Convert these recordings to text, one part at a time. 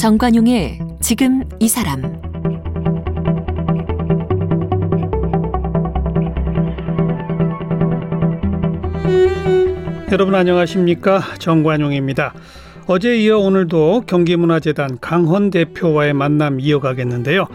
정관용의 지금 이 사람 여러분 안녕하십니까 정관용입니다. 어제 이어 오늘도 경기문화재단 강헌 대표와의 만남 이어가겠는데요.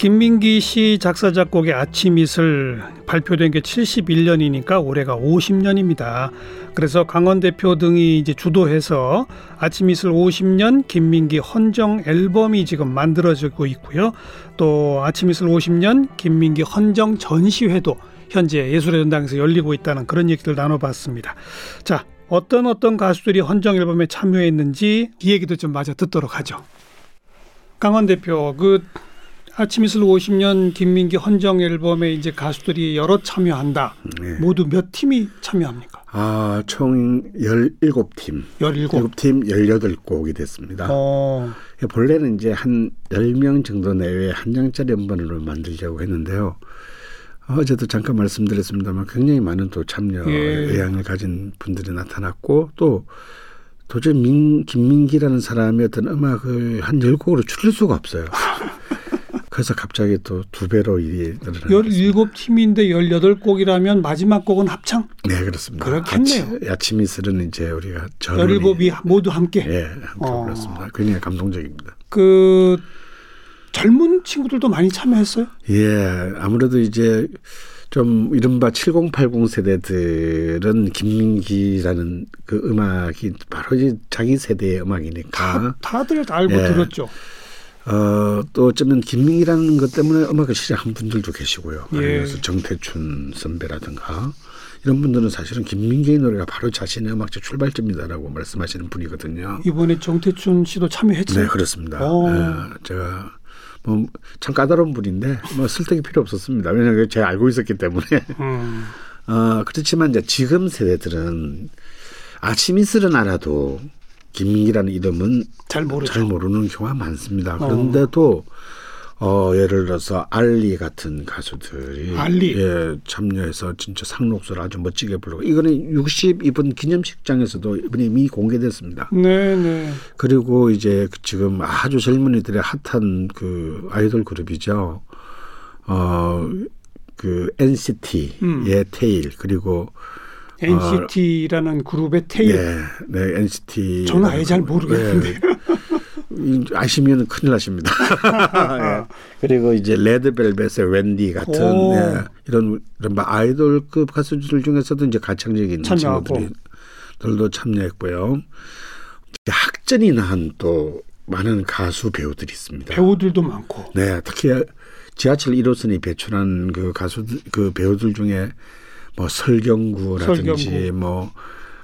김민기 씨 작사 작곡의 아침 이슬 발표된 게 71년이니까 올해가 50년입니다. 그래서 강원 대표 등이 이제 주도해서 아침 이슬 50년 김민기 헌정 앨범이 지금 만들어지고 있고요. 또 아침 이슬 50년 김민기 헌정 전시회도 현재 예술의 전당에서 열리고 있다는 그런 얘기들 나눠봤습니다. 자, 어떤 어떤 가수들이 헌정 앨범에 참여했는지 이 얘기도 좀 마저 듣도록 하죠. 강원 대표, 그 아침 이슬 50년 김민기 헌정 앨범에 이제 가수들이 여러 참여한다. 네. 모두 몇 팀이 참여합니까? 아, 총 17팀. 17. 17팀 18곡이 됐습니다. 어, 본래는 이제 한 10명 정도 내외 한 장짜리 음반으로 만들려고 했는데요. 어제도 잠깐 말씀드렸습니다만 굉장히 많은 또 참여 예. 의향을 가진 분들이 나타났고 또 도저히 민, 김민기라는 사람의 어떤 음악을 한 10곡으로 줄일 수가 없어요. 그래서 갑자기 또 두 배로 일이 늘어나고 17팀인데 18곡이라면 마지막 곡은 합창? 네 그렇습니다. 그렇겠네요. 아침 이슬은 이제 우리가 17이 모두 함께. 예, 함께 어. 그렇습니다. 굉장히 감동적입니다. 그 젊은 친구들도 많이 참여했어요? 예, 아무래도 이제 좀 이른바 7080 세대들은 김민기라는 그 음악이 바로 이제 자기 세대의 음악이니까 다, 다들 알고 예. 들었죠. 어, 또 어쩌면 김민기라는 것 때문에 음악을 시작한 분들도 계시고요. 예. 그래서 정태춘 선배라든가 이런 분들은 사실은 김민기의 노래가 바로 자신의 음악적 출발점이다라고 말씀하시는 분이거든요. 이번에 정태춘 씨도 참여했어요. 네, 그렇습니다. 오. 예, 제가 뭐 참 까다로운 분인데 뭐 쓸데기 필요 없었습니다. 왜냐하면 제가 알고 있었기 때문에. 음. 어, 그렇지만 이제 지금 세대들은 아침 이슬은 알아도 김민기라는 이름은 잘 모르죠. 잘 모르는 경우가 많습니다. 그런데도 어, 예를 들어서 알리 같은 가수들이 알리. 예, 참여해서 진짜 상록수를 아주 멋지게 부르고 이거는 62분 기념식장에서도 이번에 이미 공개됐습니다. 네, 네. 그리고 이제 그 지금 아주 젊은이들의 핫한 그 아이돌 그룹이죠. 어, 그 NCT의 음. 테일 그리고 NCT라는 그룹의 테일. 네, 네 NCT. 저는 아예 잘 모르겠는데. 이- 아시면 큰일 나십니다. 예. 그리고 이제 레드벨벳의 wendy 같은 오. 예, 이런 이런 뭐 아이돌급 가수들 중에서도 이제 참여하고. 친구들도 참여했고요. 학전이 난 또 많은 가수 배우들이 있습니다. 배우들도 많고. 네, 특히 지하철 1호선이 배출한 그 가수들 그 배우들 중에 뭐 설경구라든지 설경구. 뭐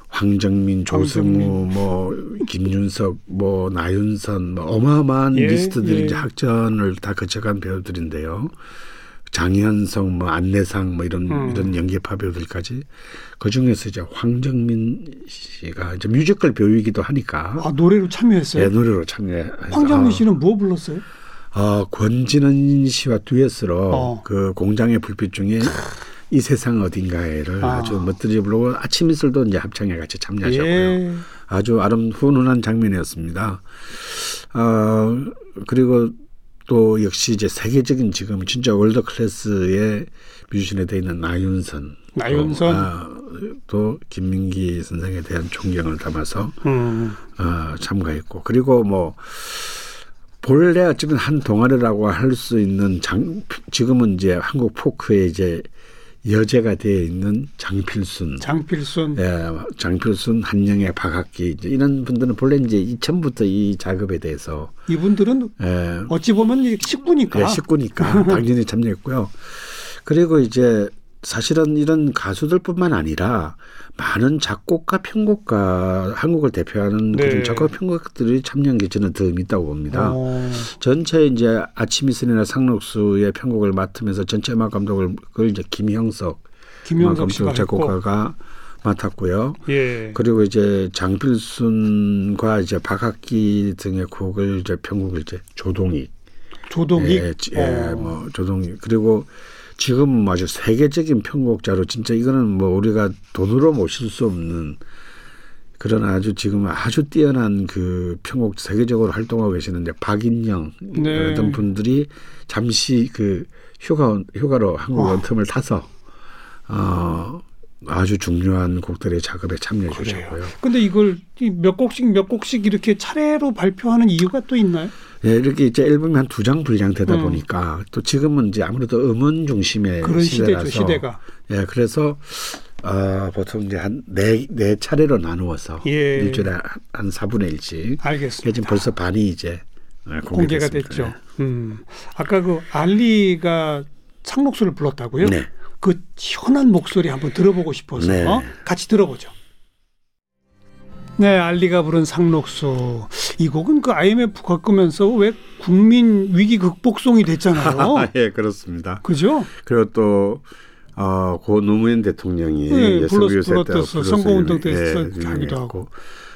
황정민, 조승우, 황정민. 뭐 김윤석, 뭐 나윤선, 뭐 어마어마한 예, 리스트들이 예. 이제 학전을 다 거쳐간 배우들인데요. 장현성, 뭐 안내상, 뭐 이런 음. 이런 연기파 배우들까지 그 중에서 이제 황정민 씨가 이제 뮤지컬 배우이기도 하니까 아, 노래로 참여했어요. 예, 노래로 참여. 황정민 씨는 뭐 불렀어요? 어, 권진원 씨와 듀엣으로 어. 그 공장의 불빛 중에 이 세상 어딘가에를 아. 아. 주 멋들이 부르고 아침 이슬도 이제 합창에 같이 참여하셨고요. 예. 아주 아름 훈훈한 장면이었습니다. 어, 그리고 또 역시 이제 세계적인 지금 진짜 world class의 뮤지션에 되어 있는 나윤선. 나윤선. 또, 아, 또 김민기 선생에 대한 존경을 담아서 음. 어, 참가했고 그리고 뭐 본래 어쩌면 한 동아리라고 할 수 있는 장 지금은 이제 한국 포크의 이제 여제가 되어 있는 장필순, 장필순. 예, 장필순, 한영애, 박학기 이런 분들은 본래 이제 이전부터 이 작업에 대해서 이분들은 예, 어찌 보면 이 식구니까. 예, 식구니까 당연히 참여했고요. 그리고 이제 사실은 이런 가수들뿐만 아니라 많은 작곡가, 편곡가, 한국을 대표하는 네. 그런 작곡가, 편곡가들이 참여한 게 저는 더 있다고 봅니다. 어. 전체 이제 아침 이슬이나 상록수의 편곡을 맡으면서 전체 음악 감독을 그걸 이제 김형석 씨가 감독. 작곡가가 맡았고요. 예. 그리고 이제 장필순과 이제 박학기 등의 곡을 이제 편곡을 이제 조동익 조동익. 예, 지- 예, 어. 뭐 조동익 그리고 지금 아주 세계적인 편곡자로 진짜 이거는 뭐 우리가 돈으로 모실 수 없는 그런 아주 지금 아주 뛰어난 그 편곡 세계적으로 활동하고 계시는데 박인영 네. 어떤 분들이 잠시 그 휴가 휴가로 한국 와. 원텀을 타서 어 아주 중요한 곡들의 작업에 참여해 주셨고요. 근데 이걸 이몇 곡씩 몇 곡씩 이렇게 차례로 발표하는 이유가 또 있나요? 예, 이렇게 이제 앨범이 한 두 장 분량 되다 음. 보니까 또 지금은 이제 아무래도 음원 중심의 시대라서 시대가. 예, 그래서 아 보통 이제 한네네 차례로 나누어서 예. 일주일에 한- 한 4분의 1씩. 알겠습니다. 지금 벌써 반이 이제 예, 공개가. 됐죠. 음. 아까 그 알리가 상록수를 불렀다고요? 네. 그 시원한 목소리 한번 들어보고 싶어서 네. 같이 들어보죠. 네, 알리가 부른 상록수. 이 곡은 그 IMF 겪으면서 왜 국민 위기 극복송이 됐잖아요. 예, 그렇습니다. 그죠? 그리고 또 어, 고 노무현 대통령이 네, 이제 불렀- 때 불렀었어. 불렀어요. 선거운동 때 예. 하기도 하고.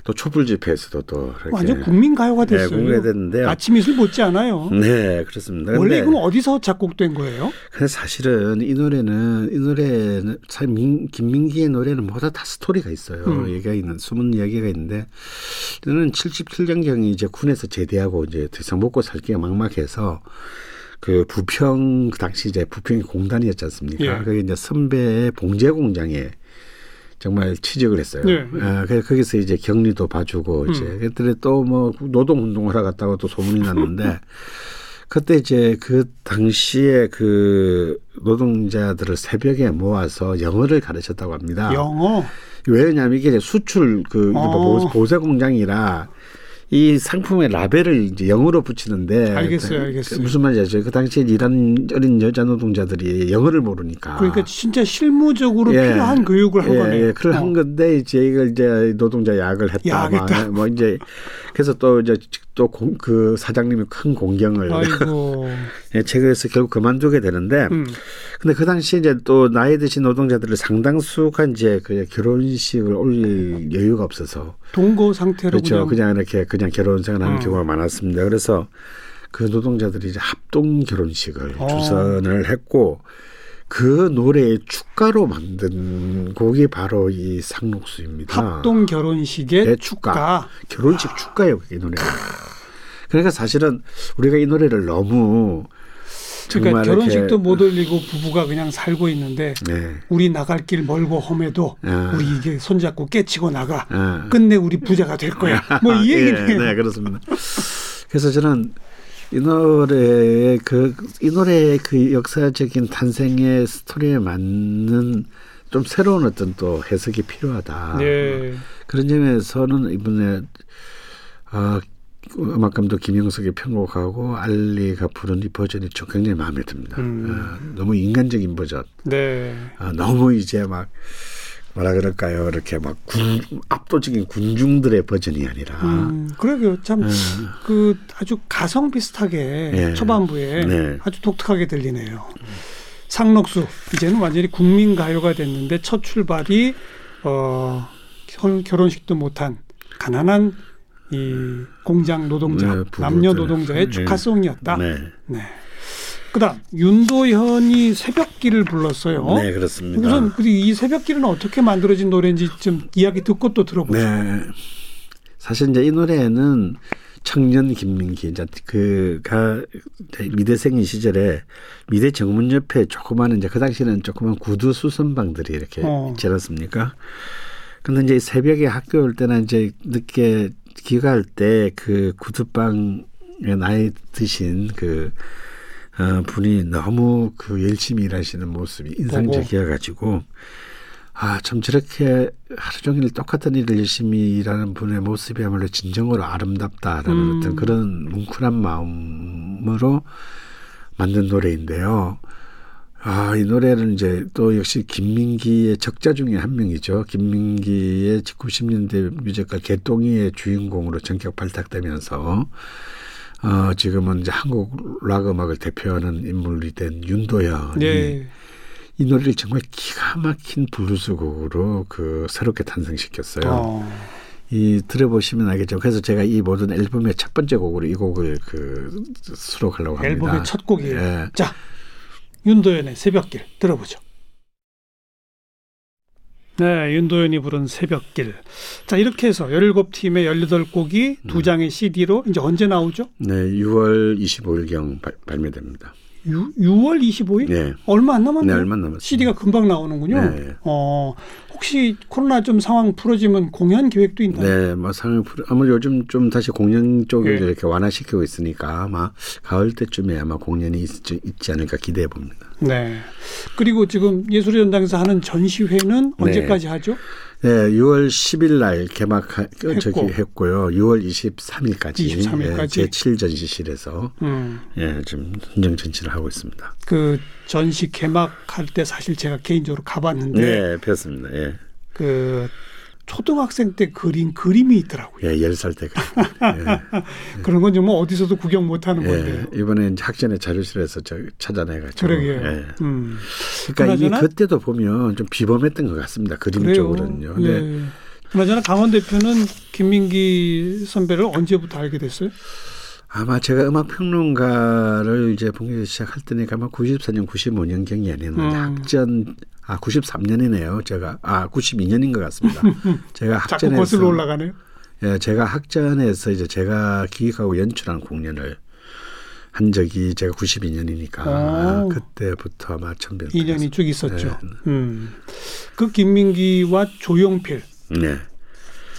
또 촛불 집회에서도 또 이렇게 완전 국민 가요가 네, 됐어요. 공개됐는데요. 아침 이슬 못지 않아요. 네, 그렇습니다. 원래 이건 어디서 작곡된 거예요? 근데 사실은 이 노래는 이 노래는 참 민- 김민기의 노래는 모두 다 스토리가 있어요. 음. 얘기가 있는 숨은 이야기가 있는데 저는 77년경이 이제 군에서 제대하고 이제 더 이상 먹고 살기가 막막해서 그 부평 그 당시 이제 부평이 공단이었지 않습니까? 예. 거기 이제 선배의 봉제 공장에 정말 취직을 했어요. 네. 아, 그래서 거기서 이제 격리도 봐주고 이제 음. 그랬더니 또뭐 노동 운동을 하러 갔다고 또 소문이 났는데 그때 이제 그 당시에 그 노동자들을 새벽에 모아서 영어를 가르쳤다고 합니다. 영어. 왜냐하면 이게 이제 수출 그 어. 보세 공장이라 이 상품의 라벨을 이제 영어로 붙이는데 알겠어요, 그 알겠어요. 무슨 말인지 아죠? 그 당시에 일한 어린 여자 노동자들이 영어를 모르니까 그러니까 진짜 실무적으로 예. 필요한 교육을 한 예, 거네요. 예, 그걸 어. 한 건데 이제 이걸 이제 노동자 야학을 했다. 야학했다. 막, 뭐 이제 그래서 또 이제 또그 사장님이 큰 공경을 아이고. 예, 체결해서 결국 그만두게 되는데 음. 근데 그 당시에 이제 또 나이 드신 노동자들을 상당수가 이제 그 결혼식을 올릴 여유가 없어서 동거 상태로 그렇죠. 그냥, 그냥 이렇게 그냥 결혼 생활하는 어. 경우가 많았습니다. 그래서 그 노동자들이 이제 합동 결혼식을 어. 주선을 했고 그 노래의 축가로 만든 곡이 바로 이 상록수입니다. 합동 결혼식의 네, 축가. 축가. 결혼식 축가예요, 이 노래가. 그러니까 사실은 우리가 이 노래를 너무 그러니까 결혼식도 못 올리고 부부가 그냥 살고 있는데 네. 우리 나갈 길 멀고 험해도 아. 우리 이게 손잡고 깨치고 나가. 아. 끝내 우리 부자가 될 거야. 뭐이 예, 얘기네요. 네, 그렇습니다. 그래서 저는 이 노래의 그, 이 노래의 그 역사적인 탄생의 스토리에 맞는 좀 새로운 어떤 또 해석이 필요하다. 네. 그런 점에서는 이번에, 어, 음악 감독 김영석이 편곡하고 알리가 부른 이 버전이 좀 굉장히 마음에 듭니다. 음. 어, 너무 인간적인 버전. 네. 아, 너무 이제 막 뭐라 그럴까요? 이렇게 막 군, 압도적인 군중들의 버전이 아니라 음, 그러게요. 참, 어, 그 아주 가성 비슷하게 예. 초반부에 네. 아주 독특하게 들리네요. 상록수 이제는 완전히 국민 가요가 됐는데 첫 출발이 어 결- 결혼식도 못한 가난한 이 공장 노동자 네. 남녀 노동자의 네. 축하송이었다. 네. 네, 그다음 윤도현이 새벽길을 불렀어요. 네 그렇습니다. 우선 그이 새벽길은 어떻게 만들어진 노래인지 좀 이야기 듣고 또 들어보죠. 네, 사실 이제 이 노래는 청년 김민기 이제 그가 미대생인 시절에 미대 정문 옆에 조그마한 이제 그 당시에는 조그만 구두 수선방들이 이렇게 어. 있지 않았습니까? 근데 이제 새벽에 학교 올 때나 이제 늦게 귀가할 때 그 구두방에 나이 드신 그 어, 분이 너무 그 열심히 일하시는 모습이 인상적이어가지고 아 참 저렇게 하루 종일 똑같은 일을 열심히 일하는 분의 모습이야말로 진정으로 아름답다라는 음. 어떤 그런 뭉클한 마음으로 만든 노래인데요. 아, 이 노래는 이제 또 역시 김민기의 적자 중에 한 명이죠. 김민기의 90년대 뮤지컬 개똥이의 주인공으로 전격 발탁되면서 어, 지금은 이제 한국 락 음악을 대표하는 인물이 된 윤도현이 네. 이 노래를 정말 기가 막힌 블루스 곡으로 그 새롭게 탄생시켰어요. 어. 이 들어보시면 알겠죠. 그래서 제가 이 모든 앨범의 첫 번째 곡으로 이 곡을 그 수록하려고 합니다. 앨범의 첫 곡이에요. 예. 자, 윤도현의 새벽길 들어보죠. 네, 윤도현이 부른 새벽길. 자, 이렇게 해서 17팀의 18곡이 두 음. 장의 CD로 이제 언제 나오죠? 네, 6월 25일경 발매됩니다. 유, 6월 25일? 네. 얼마 안 남았네요. 네, 얼마 안 남았습니다. CD가 금방 나오는군요. 네. 어, 혹시 코로나 좀 상황 풀어지면 공연 계획도 있나요? 네, 뭐 상을 풀- 아마 요즘 좀 다시 공연 쪽을 네. 이렇게 완화시키고 있으니까 아마 가을 때쯤에 아마 공연이 있, 있지 않을까 기대해 봅니다. 네. 그리고 지금 예술의 전당에서 하는 전시회는 네. 언제까지 하죠? 네, 6월 10일 날 개막 했고. 저기 했고요. 6월 23일까지 23일 까지? 제 7 전시실에서 음. 예, 지금 현장 전시를 하고 있습니다. 그 전시 개막할 때 사실 제가 개인적으로 가봤는데 네, 폈습니다. 예. 그 초등학생 때 그린 그림이 있더라고요. 예, 10살 때. 예. 그런 건 정말 어디서도 구경 못 하는 예, 건데. 이번에 이제 학전의 자료실에서 저 찾아내가지고. 그러게요. 예. 음. 그러니까 이게 그나저나- 그때도 보면 좀 비범했던 것 같습니다. 그림 그래요. 쪽으로는요. 예. 그나저나 강원 대표는 김민기 선배를 언제부터 알게 됐어요? 아마 제가 음악 평론가를 이제 본격적으로 시작할 때니까 아마 94년, 95년 경이 아니었는데 음. 학전 아 93년이네요. 제가 아 92년인 것 같습니다. 제가 학전에서 거슬러 올라가네요. 예, 제가 학전에서 이제 제가 기획하고 연출한 공연을 한 적이 제가 92년이니까 오. 그때부터 아마 뵀던 2년이 쭉 있었죠. 네. 음. 그 김민기와 조용필 네.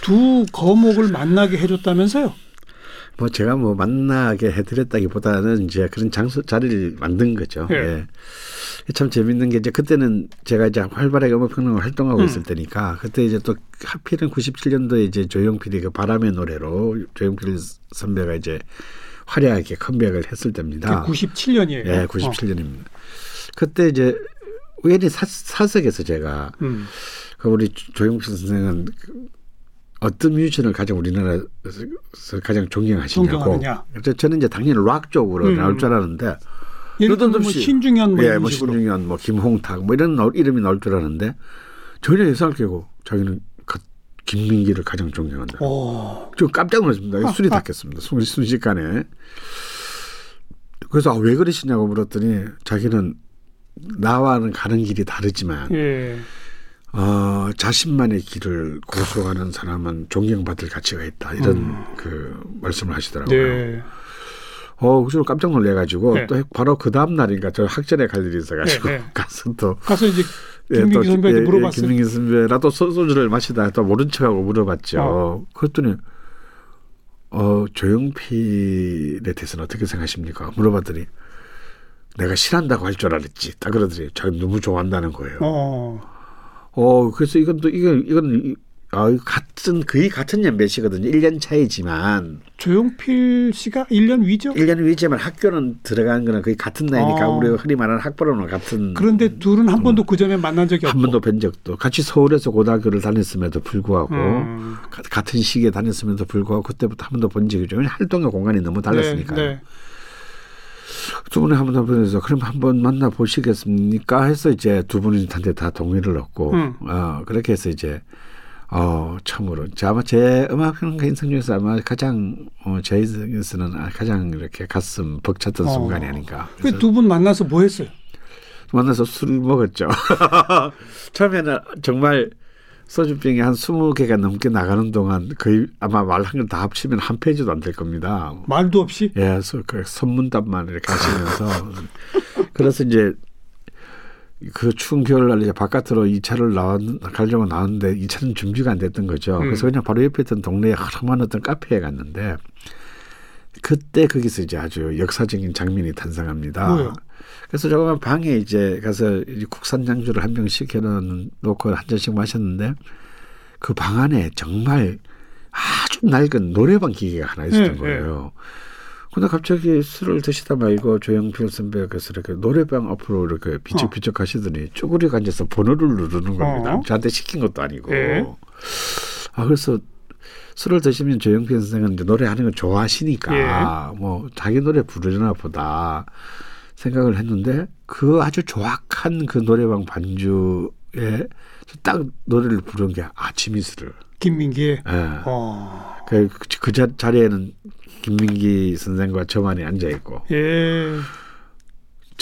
두 거목을 만나게 해줬다면서요? 뭐 제가 뭐 만나게 해드렸다기보다는 이제 그런 장소 자리를 만든 거죠. 예. 예. 참 재밌는 게 이제 그때는 제가 이제 활발하게 음악 평론을 활동하고 음. 있을 때니까 그때 이제 또 하필은 97년도에 이제 조용필이 그 바람의 노래로 조용필 선배가 이제 화려하게 컴백을 했을 때입니다. 97년이에요. 예, 97년입니다. 그때 이제 우연히 사, 사석에서 제가 음. 그 우리 조용필 선생은 그 어떤 뮤지션을 가장 우리나라에서 가장 존경하시냐고. 그래서 저는 이제 당연히 락 쪽으로 음. 나올 줄 알았는데 들면 뭐 신중현 뭐 예, 뭐. 신중현, 뭐 김홍탁 뭐 이런 이름이 나올 줄 알았는데 전혀 예상을 깨고 자기는 가- 김민기를 가장 존경한다. 오. 저 깜짝 놀랐습니다. 술이 닦였습니다. 순- 순식간에. 그래서 아, 왜 그러시냐고 물었더니 자기는 나와는 가는 길이 다르지만 예. 어, 자신만의 길을 고수하는 사람은 존경받을 가치가 있다. 이런 음. 그 말씀을 하시더라고요. 네. 어, 그래서 깜짝 놀래가지고 네. 또 바로 그 다음 날인가 저 학전에 갈 일이 있어가지고 네, 네. 가서 또 가서 이제 예, 김민기 또 선배한테 예, 예, 물어봤어요. 김민기 선배라 또 소- 소주를 마시다가 또 모른 척하고 물어봤죠. 어. 그랬더니 어 조용필에 대해서는 어떻게 생각하십니까? 물어봤더니 내가 싫어한다고 할 줄 알았지. 다 그러더니 자기 너무 좋아한다는 거예요. 어, 어. 그래서 이건 또 이건 이건 이- 아, 같은 거의 같은 연배시거든요. 1년 차이지만 조용필 씨가 1년 위죠? 1년 위지만 학교는 들어간 거는 거의 같은 나이니까 어. 우리가 흔히 말하는 학번은 같은 그런데 둘은 한 번도 그 전에 만난 적이 없고. 한 번도 뵌 적도 같이 서울에서 고등학교를 다녔음에도 불구하고 음. 가- 같은 시기에 다녔음에도 불구하고 그때부터 한 번도 본 적이 없죠. 활동의 공간이 너무 달랐으니까요. 네, 네. 두 분이 한번더 보내서 그럼 한번 만나 보시겠습니까? 해서 이제 두 분한테 다 동의를 얻고 음. 어, 그렇게 해서 이제 어, 처음으로 저 아마 제 음악 평론가 인생 중에서 아마 가장 어, 제 인생에서는 가장 이렇게 가슴 벅찼던 어. 순간이 아닌가. 그 두 분 만나서 뭐 했어요? 만나서 술을 먹었죠. 처음에는 정말 소주병이 한 20개가 넘게 나가는 동안 거의 아마 말한걸다 합치면 한 페이지도 안 될 겁니다. 말도 없이? 예, 그래서 그 선문답만 이렇게 하시면서 그래서 이제 그 추운 겨울날 이제 바깥으로 이 차를 나왔 가려고 나왔는데 이 차는 준비가 안 됐던 거죠. 음. 그래서 그냥 바로 옆에 있던 동네에 허름한 어떤 카페에 갔는데 그때 거기서 이제 아주 역사적인 장면이 탄생합니다. 뭐요? 그래서 조그만 방에 이제 가서 이제 국산 양주를 한 병 시켜 놓고 한 잔씩 마셨는데 그 방 안에 정말 아주 낡은 노래방 기계가 하나 있었던 네, 거예요. 근데 갑자기 술을 드시다 말고 조영필 선배가 그래서 이렇게 노래방 앞으로 이렇게 비쩍비쩍 하시더니 쪼그리고 앉아서 번호를 누르는 겁니다. 어. 저한테 시킨 것도 아니고. 네. 아 그래서 술을 드시면 조영필 선생은 이제 노래하는 걸 좋아하시니까 예. 뭐 자기 노래 부르나 보다 생각을 했는데 그 아주 조악한 그 노래방 반주에 딱 노래를 부른 게 아침 이슬을. 김민기의. 예. 어. 그, 그 자, 자리에는 김민기 선생과 저만이 앉아 있고 예.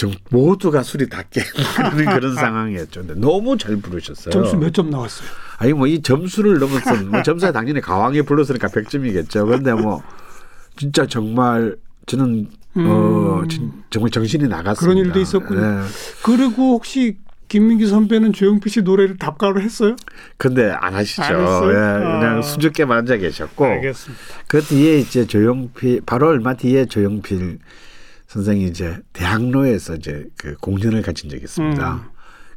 좀 모두가 술이 다 깨는 그런, 상황이었죠. 근데 너무 잘 부르셨어요. 점수 몇 점 나왔어요? 아니 뭐 이 점수를 넘어선 뭐 점수가 당연히 가왕이 불렀으니까 100점이겠죠. 근데 뭐 진짜 정말 저는 어 음. 진- 정말 정신이 나갔습니다. 그런 일도 있었군요. 예. 그리고 혹시 김민기 선배는 조용필 씨 노래를 답가로 했어요? 근데 안 하시죠. 안? 예, 아. 그냥 수줍게만 앉아 계셨고 알겠습니다. 그 뒤에 이제 조용필 바로 얼마 뒤에 조용필 선생이 이제 대학로에서 이제 그 공연을 가진 적이 있습니다. 음.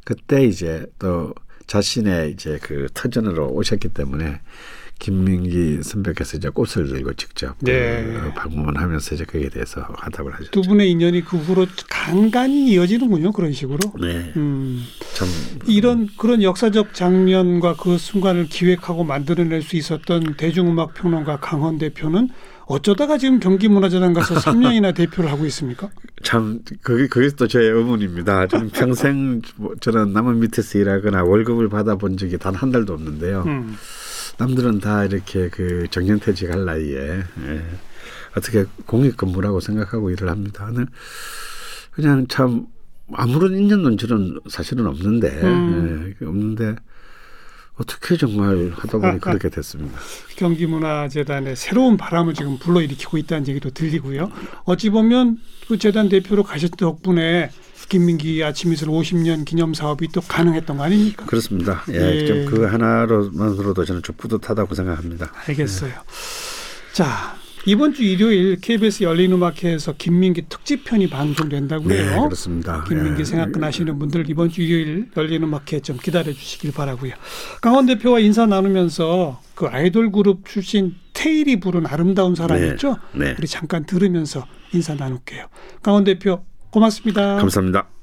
그때 이제 또 자신의 이제 그 터전으로 오셨기 때문에 김민기 선배께서 이제 꽃을 들고 직접 네. 그 방문하면서 이제 거기에 대해서 화답을 하셨죠. 두 분의 인연이 그 후로 간간히 이어지는군요. 그런 식으로. 네, 음. 참 이런 그런 역사적 장면과 그 순간을 기획하고 만들어낼 수 있었던 대중음악 평론가 강헌 대표는 어쩌다가 지금 경기문화재단 가서 3년이나 대표를 하고 있습니까? 참 그게 그게 또 저의 의문입니다. 저는 평생 뭐 저는 남은 밑에서 일하거나 월급을 받아본 적이 단 한 달도 없는데요. 음. 남들은 다 이렇게 그 정년퇴직할 나이에 예, 어떻게 공익 근무라고 생각하고 일을 합니다. 그냥 참 아무런 인연 논지는 사실은 없는데 음. 예, 없는데 어떻게 정말 하다 보니 그렇게 됐습니다. 경기문화재단의 새로운 바람을 지금 불러일으키고 있다는 얘기도 들리고요. 어찌 보면 그 재단 대표로 가셨던 덕분에 김민기 아침이슬 50년 기념 사업이 또 가능했던 거 아닙니까? 그렇습니다. 예. 예, 좀그 하나로만으로도 저는 좀 뿌듯하다고 생각합니다. 알겠어요. 자 이번 주 일요일 KBS 열린 음악회에서 김민기 특집편이 방송된다고 네, 해요. 그렇습니다. 김민기 예. 생각나 하시는 분들 이번 주 일요일 열린 음악회 좀 기다려 주시길 바라고요. 강원 대표와 인사 나누면서 그 아이돌 그룹 출신 테일이 부른 아름다운 사랑이었죠. 네, 네. 우리 잠깐 들으면서 인사 나눌게요. 강원 대표 고맙습니다. 감사합니다.